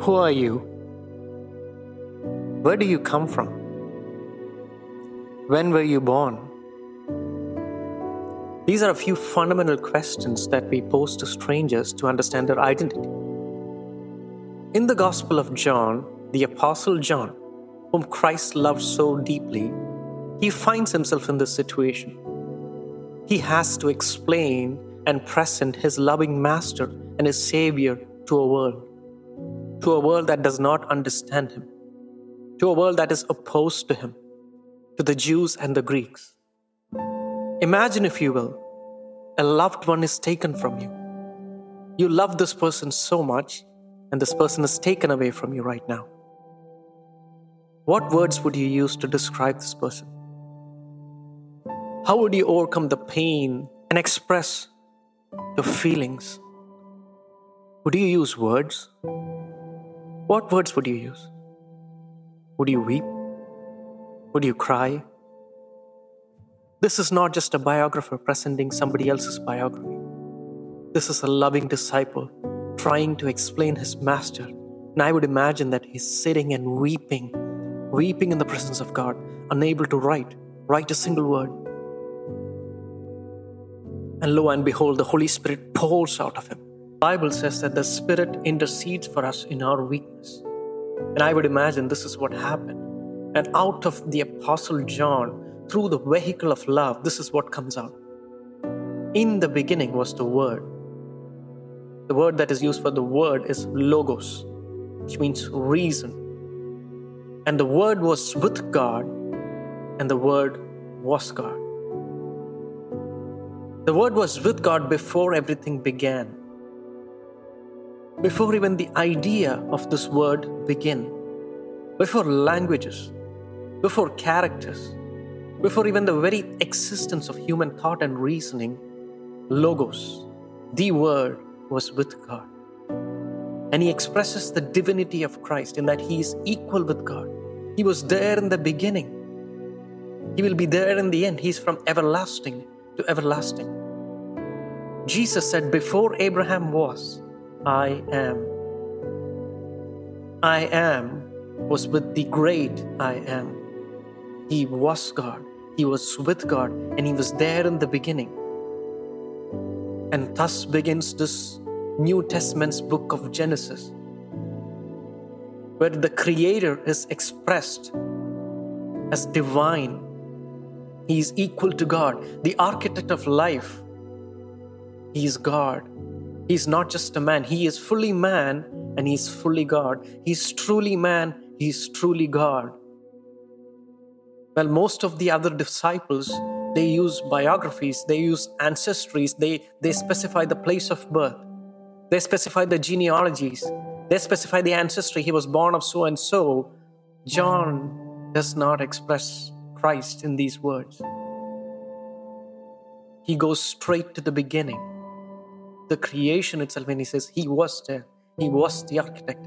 Who are you? Where do you come from? When were you born? These are a few fundamental questions that we pose to strangers to understand their identity. In the Gospel of John, the Apostle John, whom Christ loved so deeply, he finds himself in this situation. He has to explain and present his loving Master and his Savior to a world to a world that does not understand him, to a world that is opposed to him, to the Jews and the Greeks. Imagine, if you will, a loved one is taken from you. You love this person so much, and this person is taken away from you right now. What words would you use to describe this person? How would you overcome the pain and express your feelings? Would you use words? What words would you use? Would you weep? Would you cry? This is not just a biographer presenting somebody else's biography. This is a loving disciple trying to explain his master. And I would imagine that he's sitting and weeping, weeping in the presence of God, unable to write, write a single word. And lo and behold, the Holy Spirit pours out of him Bible says that the Spirit intercedes for us in our weakness. And I would imagine this is what happened. And out of the Apostle John, through the vehicle of love, this is what comes out. In the beginning was the Word. The word that is used for the word is logos, which means reason. And the Word was with God, and the Word was God. The Word was with God before everything began before even the idea of this word begin, before languages, before characters, before even the very existence of human thought and reasoning, Logos, the Word, was with God. And he expresses the divinity of Christ in that he is equal with God. He was there in the beginning. He will be there in the end. He's from everlasting to everlasting. Jesus said, Before Abraham was, I am. I am was with the great I am. He was God. He was with God and He was there in the beginning. And thus begins this New Testament's book of Genesis, where the Creator is expressed as divine. He is equal to God, the architect of life. He is God. He's not just a man, he is fully man and he's fully God. He's truly man, he's truly God. Well, most of the other disciples, they use biographies, they use ancestries, they, they specify the place of birth, they specify the genealogies, they specify the ancestry. He was born of so and so. John does not express Christ in these words. He goes straight to the beginning the creation itself when he says he was there, he was the architect.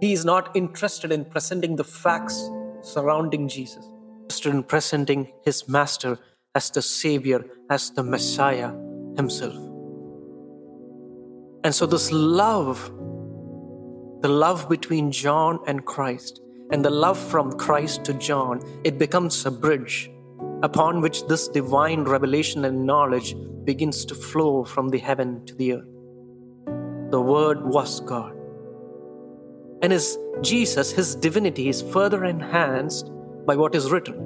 He is not interested in presenting the facts surrounding Jesus, interested in presenting his master as the Savior, as the Messiah himself. And so, this love, the love between John and Christ, and the love from Christ to John, it becomes a bridge upon which this divine revelation and knowledge begins to flow from the heaven to the earth. The Word was God. And his Jesus, his divinity, is further enhanced by what is written.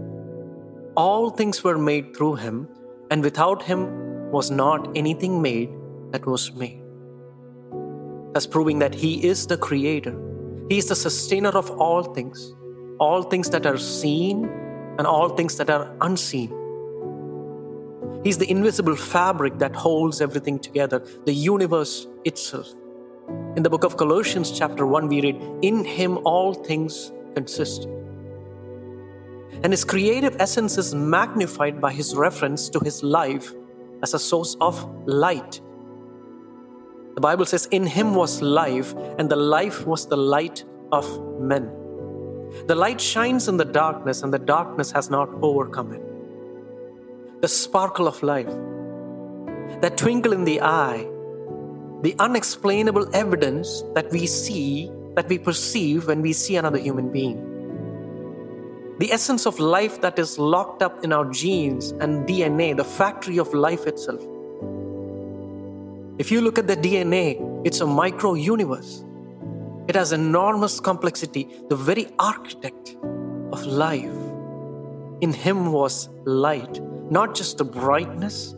All things were made through him, and without him was not anything made that was made. Thus, proving that he is the creator, he is the sustainer of all things, all things that are seen and all things that are unseen. He's the invisible fabric that holds everything together, the universe itself. In the book of Colossians, chapter 1, we read, In him all things consist. And his creative essence is magnified by his reference to his life as a source of light. The Bible says, In him was life, and the life was the light of men. The light shines in the darkness, and the darkness has not overcome it. The sparkle of life, that twinkle in the eye, the unexplainable evidence that we see that we perceive when we see another human being. The essence of life that is locked up in our genes and DNA, the factory of life itself. If you look at the DNA, it's a micro universe. It has enormous complexity. The very architect of life. In him was light, not just the brightness,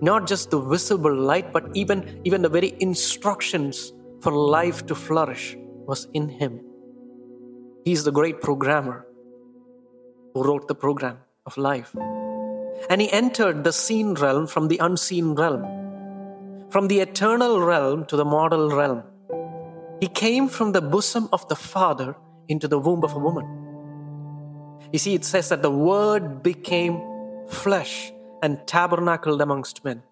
not just the visible light, but even, even the very instructions for life to flourish was in him. He's the great programmer who wrote the program of life. And he entered the seen realm from the unseen realm, from the eternal realm to the mortal realm. He came from the bosom of the Father into the womb of a woman. You see, it says that the Word became flesh and tabernacled amongst men.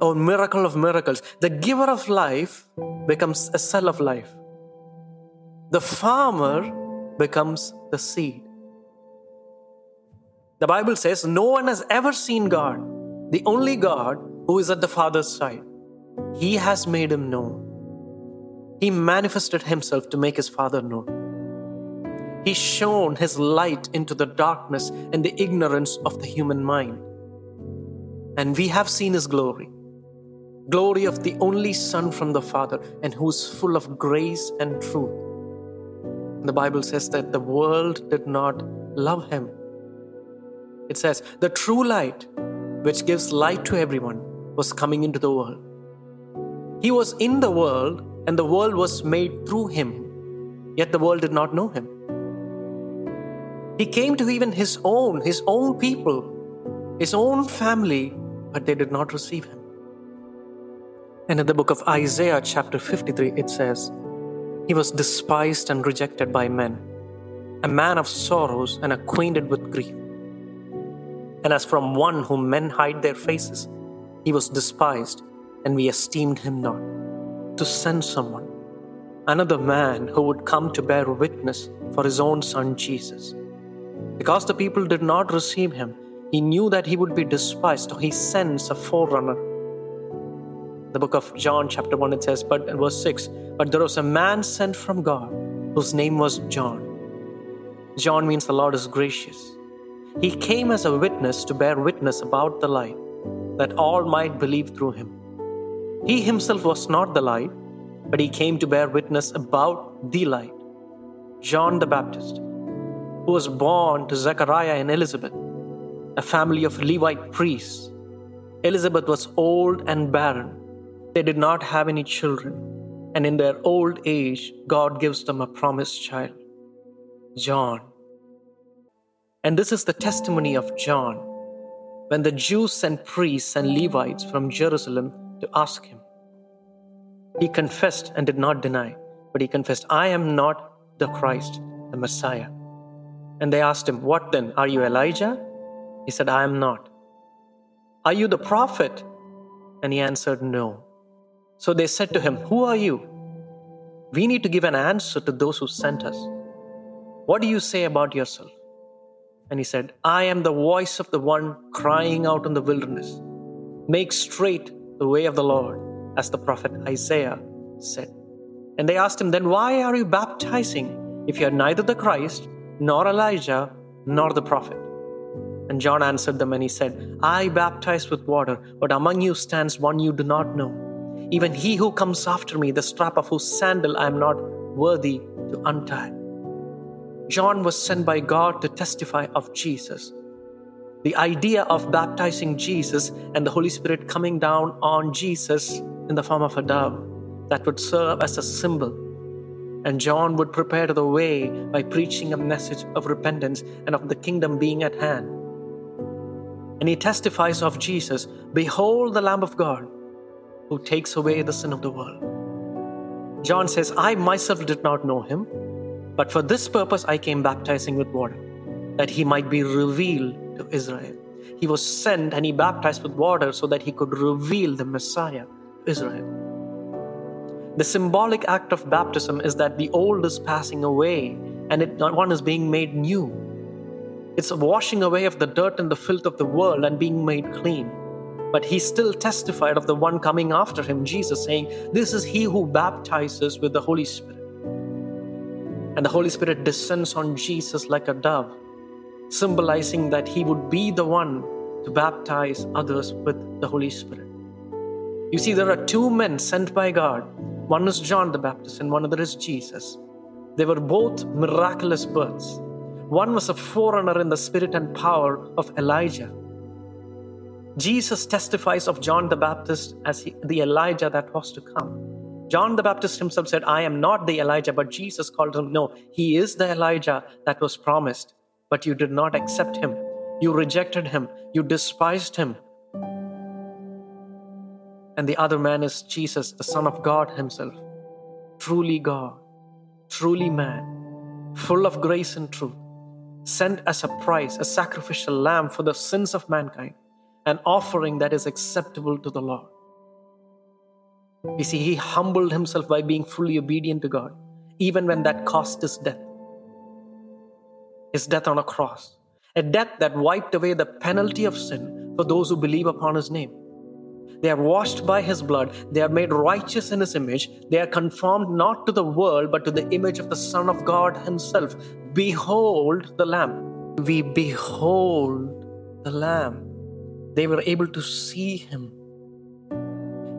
Oh, miracle of miracles. The giver of life becomes a cell of life. The farmer becomes the seed. The Bible says no one has ever seen God, the only God who is at the Father's side. He has made him known. He manifested himself to make his Father known. He shone his light into the darkness and the ignorance of the human mind. And we have seen his glory glory of the only Son from the Father, and who is full of grace and truth. The Bible says that the world did not love him. It says, the true light, which gives light to everyone, was coming into the world. He was in the world, and the world was made through him, yet the world did not know him. He came to even his own, his own people, his own family, but they did not receive him. And in the book of Isaiah, chapter 53, it says, He was despised and rejected by men, a man of sorrows and acquainted with grief. And as from one whom men hide their faces, he was despised, and we esteemed him not. To send someone, another man who would come to bear witness for his own son Jesus. Because the people did not receive him, he knew that he would be despised, so he sends a forerunner. The book of John, chapter 1, it says, but verse 6 But there was a man sent from God whose name was John. John means the Lord is gracious. He came as a witness to bear witness about the light, that all might believe through him. He himself was not the light, but he came to bear witness about the light. John the Baptist who was born to Zechariah and Elizabeth, a family of Levite priests. Elizabeth was old and barren. They did not have any children, and in their old age, God gives them a promised child, John. And this is the testimony of John when the Jews sent priests and Levites from Jerusalem to ask him. He confessed and did not deny, but he confessed, I am not the Christ, the Messiah. And they asked him, What then? Are you Elijah? He said, I am not. Are you the prophet? And he answered, No. So they said to him, Who are you? We need to give an answer to those who sent us. What do you say about yourself? And he said, I am the voice of the one crying out in the wilderness. Make straight the way of the Lord, as the prophet Isaiah said. And they asked him, Then why are you baptizing if you are neither the Christ nor Elijah, nor the prophet. And John answered them and he said, I baptize with water, but among you stands one you do not know. Even he who comes after me, the strap of whose sandal I am not worthy to untie. John was sent by God to testify of Jesus. The idea of baptizing Jesus and the Holy Spirit coming down on Jesus in the form of a dove that would serve as a symbol and John would prepare the way by preaching a message of repentance and of the kingdom being at hand. And he testifies of Jesus Behold the Lamb of God who takes away the sin of the world. John says, I myself did not know him, but for this purpose I came baptizing with water, that he might be revealed to Israel. He was sent and he baptized with water so that he could reveal the Messiah to Israel. The symbolic act of baptism is that the old is passing away and it, one is being made new. It's a washing away of the dirt and the filth of the world and being made clean. But he still testified of the one coming after him, Jesus, saying, This is he who baptizes with the Holy Spirit. And the Holy Spirit descends on Jesus like a dove, symbolizing that he would be the one to baptize others with the Holy Spirit. You see, there are two men sent by God. One is John the Baptist, and one other is Jesus. They were both miraculous births. One was a forerunner in the spirit and power of Elijah. Jesus testifies of John the Baptist as he, the Elijah that was to come. John the Baptist himself said, I am not the Elijah, but Jesus called him, No, he is the Elijah that was promised, but you did not accept him. You rejected him, you despised him. And the other man is Jesus, the Son of God himself, truly God, truly man, full of grace and truth, sent as a price, a sacrificial lamb for the sins of mankind an offering that is acceptable to the Lord. You see, he humbled himself by being fully obedient to God, even when that cost his death. His death on a cross, a death that wiped away the penalty of sin for those who believe upon his name. They are washed by his blood, they are made righteous in his image, they are conformed not to the world but to the image of the Son of God himself. Behold the Lamb. We behold the Lamb they were able to see him.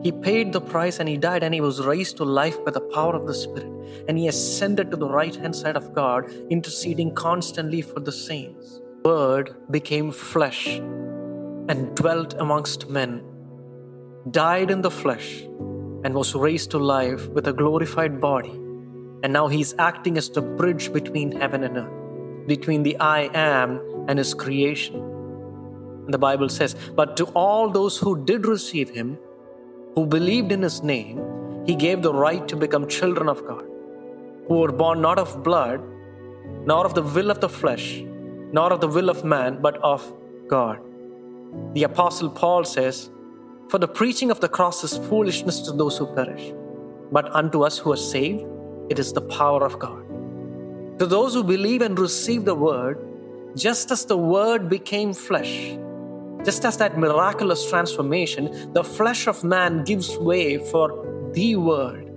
He paid the price and he died and he was raised to life by the power of the Spirit. And he ascended to the right hand side of God, interceding constantly for the saints. Word became flesh and dwelt amongst men, died in the flesh, and was raised to life with a glorified body. And now he's acting as the bridge between heaven and earth, between the I am and his creation. The Bible says, But to all those who did receive him, who believed in his name, he gave the right to become children of God, who were born not of blood, nor of the will of the flesh, nor of the will of man, but of God. The Apostle Paul says, For the preaching of the cross is foolishness to those who perish, but unto us who are saved, it is the power of God. To those who believe and receive the word, just as the word became flesh, just as that miraculous transformation, the flesh of man gives way for the Word.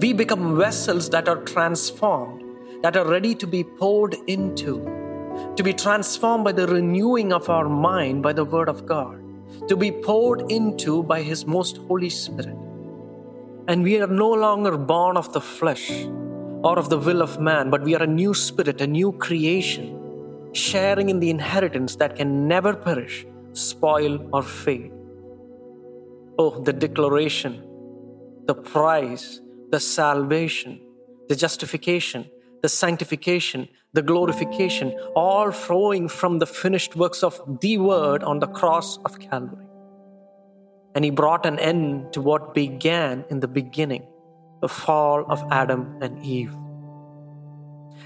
We become vessels that are transformed, that are ready to be poured into, to be transformed by the renewing of our mind by the Word of God, to be poured into by His most Holy Spirit. And we are no longer born of the flesh or of the will of man, but we are a new spirit, a new creation sharing in the inheritance that can never perish, spoil, or fade. Oh, the declaration, the prize, the salvation, the justification, the sanctification, the glorification, all flowing from the finished works of the Word on the cross of Calvary. And He brought an end to what began in the beginning, the fall of Adam and Eve.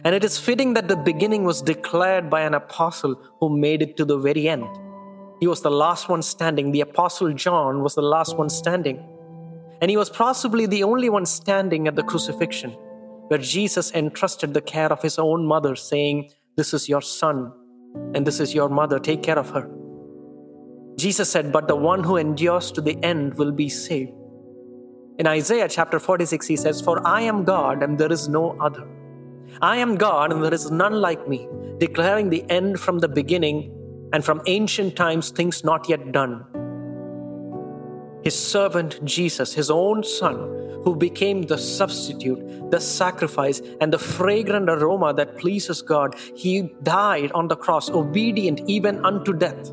And it is fitting that the beginning was declared by an apostle who made it to the very end. He was the last one standing. The apostle John was the last one standing. And he was possibly the only one standing at the crucifixion, where Jesus entrusted the care of his own mother, saying, This is your son, and this is your mother, take care of her. Jesus said, But the one who endures to the end will be saved. In Isaiah chapter 46, he says, For I am God, and there is no other. I am God and there is none like me, declaring the end from the beginning and from ancient times things not yet done. His servant Jesus, his own son, who became the substitute, the sacrifice, and the fragrant aroma that pleases God, he died on the cross, obedient even unto death.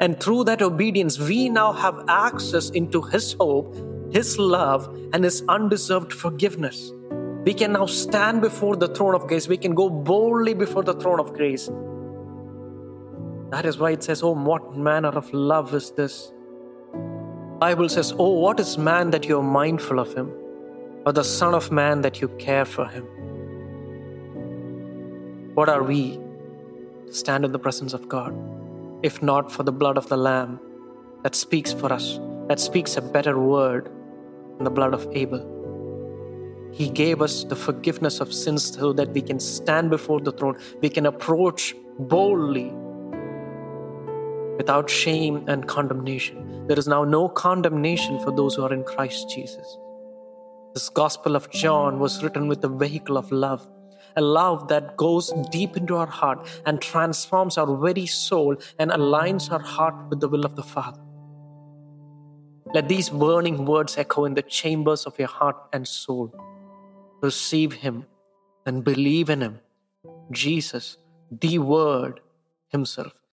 And through that obedience, we now have access into his hope, his love, and his undeserved forgiveness. We can now stand before the throne of grace. We can go boldly before the throne of grace. That is why it says, Oh, what manner of love is this? Bible says, Oh, what is man that you are mindful of him, or the Son of Man that you care for him? What are we to stand in the presence of God, if not for the blood of the Lamb that speaks for us, that speaks a better word than the blood of Abel? He gave us the forgiveness of sins so that we can stand before the throne. We can approach boldly without shame and condemnation. There is now no condemnation for those who are in Christ Jesus. This Gospel of John was written with the vehicle of love, a love that goes deep into our heart and transforms our very soul and aligns our heart with the will of the Father. Let these burning words echo in the chambers of your heart and soul. Receive Him and believe in Him, Jesus, the Word Himself